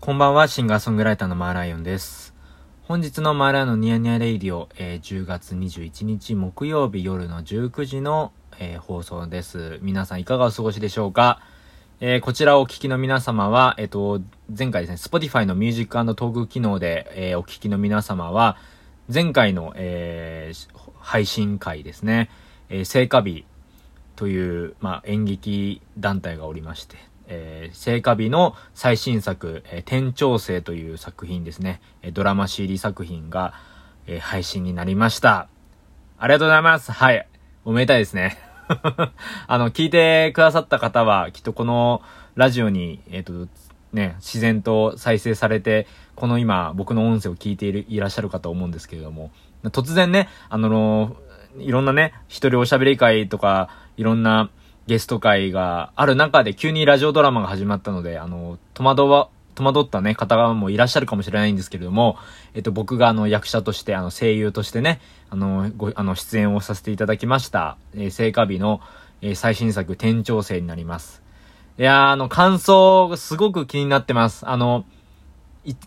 こんばんは、シンガーソングライターのマーライオンです。本日のマーライオンのニヤニヤレイディオ、えー、10月21日木曜日夜の19時の、えー、放送です。皆さんいかがお過ごしでしょうか？えー、こちらをお聞きの皆様は、えっ、と、前回ですね、Spotify のミュージックトーク機能で、えお聞きの皆様は、前回の、え配信会ですね、え聖火日という、まあ、演劇団体がおりまして、えー、聖火日の最新作、えー、天長生という作品ですね、えドラマ CD 作品が、え、配信になりました。ありがとうございます。はい。おめでたいですね。あの、聞いてくださった方は、きっとこのラジオに、えっ、と、ね、自然と再生されて、この今、僕の音声を聞いている、いらっしゃるかと思うんですけれども、突然ね、あの、いろんなね、一人おしゃべり会とか、いろんな、ゲスト会がある中で急にラジオドラマが始まったので、あの、戸惑は、戸惑ったね、方もいらっしゃるかもしれないんですけれども、えっと、僕があの、役者として、あの、声優としてね、あの、ご、あの、出演をさせていただきました、えー、聖火日の、えー、最新作、天長生になります。いや、あの、感想、すごく気になってます。あの、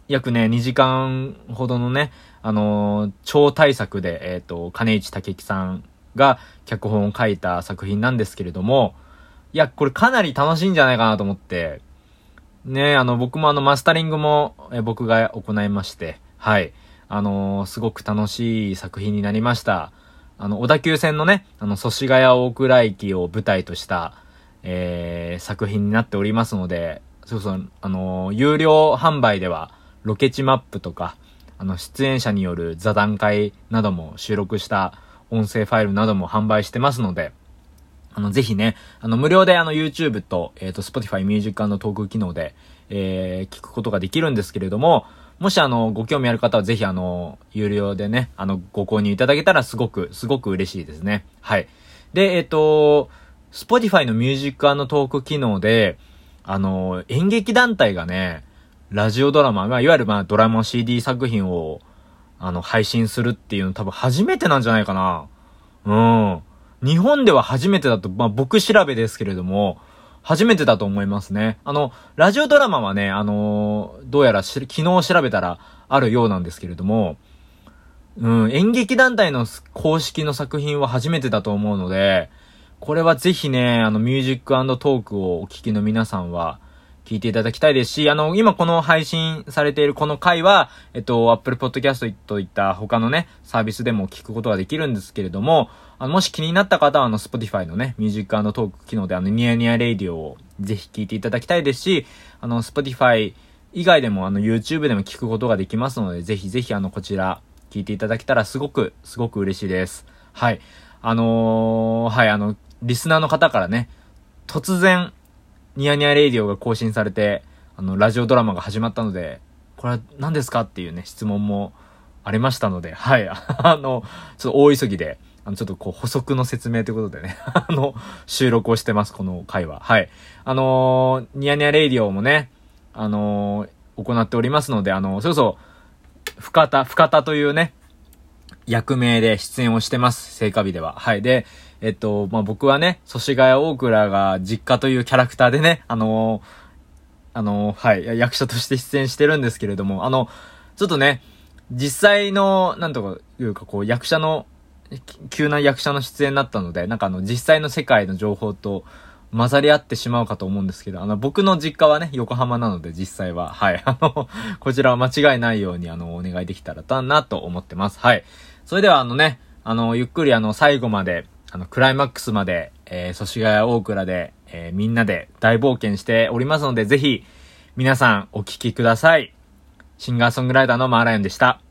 約ね、2時間ほどのね、あの超大作で、えっ、ー、と、金市武樹さんが脚本を書いた作品なんですけれども、いや、これかなり楽しいんじゃないかなと思って、ね、あの、僕もあの、マスタリングも、え僕が行いまして、はい。あのー、すごく楽しい作品になりました。あの、小田急線のね、あの、祖師ヶ谷大倉駅を舞台とした、えー、作品になっておりますので、そうそう、あのー、有料販売では、ロケ地マップとか、あの、出演者による座談会なども収録した音声ファイルなども販売してますので、あの、ぜひね、あの、無料であの、YouTube と、えっ、ー、と、Spotify Music トーク機能で、えー、聞くことができるんですけれども、もしあの、ご興味ある方はぜひあの、有料でね、あの、ご購入いただけたらすごく、すごく嬉しいですね。はい。で、えっ、ー、と、Spotify の Music トーク機能で、あの、演劇団体がね、ラジオドラマが、いわゆるまあ、ドラマ CD 作品を、あの、配信するっていうの多分初めてなんじゃないかな。うん。日本では初めてだと、まあ、僕調べですけれども、初めてだと思いますね。あの、ラジオドラマはね、あのー、どうやら昨日調べたらあるようなんですけれども、うん、演劇団体の公式の作品は初めてだと思うので、これはぜひね、あの、ミュージックトークをお聞きの皆さんは、聞いていただきたいですし、あの、今この配信されているこの回は、えっと、Apple Podcast といった他のね、サービスでも聞くことができるんですけれども、あの、もし気になった方は、あの、Spotify のね、ミュージックトーク機能で、あの、ニヤニヤレイディオをぜひ聞いていただきたいですし、あの、Spotify 以外でも、あの、YouTube でも聞くことができますので、ぜひぜひ、あの、こちら、聞いていただけたらすごく、すごく嬉しいです。はい。あのー、はい、あの、リスナーの方からね、突然、ニヤニヤレイディオが更新されて、あの、ラジオドラマが始まったので、これは何ですかっていうね、質問もありましたので、はい。あの、ちょっと大急ぎで、あの、ちょっとこう補足の説明ということでね、あの、収録をしてます、この回は。はい。あのー、ニヤニヤレイディオもね、あのー、行っておりますので、あのー、そうそう、深田、深田というね、役名で出演をしてます、聖火日では。はい。で、えっと、まあ、僕はね、祖師ヶ谷大倉が実家というキャラクターでね、あのー、あのー、はい、役者として出演してるんですけれども、あの、ちょっとね、実際の、なんとかいうかこう、役者の、急な役者の出演になったので、なんかあの、実際の世界の情報と混ざり合ってしまうかと思うんですけど、あの、僕の実家はね、横浜なので、実際は、はい、あの、こちらは間違いないように、あの、お願いできたらなと思ってます。はい。それでは、あのね、あの、ゆっくりあの、最後まで、あの、クライマックスまで、えー、祖師ヶ谷大倉で、えー、みんなで大冒険しておりますので、ぜひ、皆さんお聴きください。シンガーソングライターのマーライオンでした。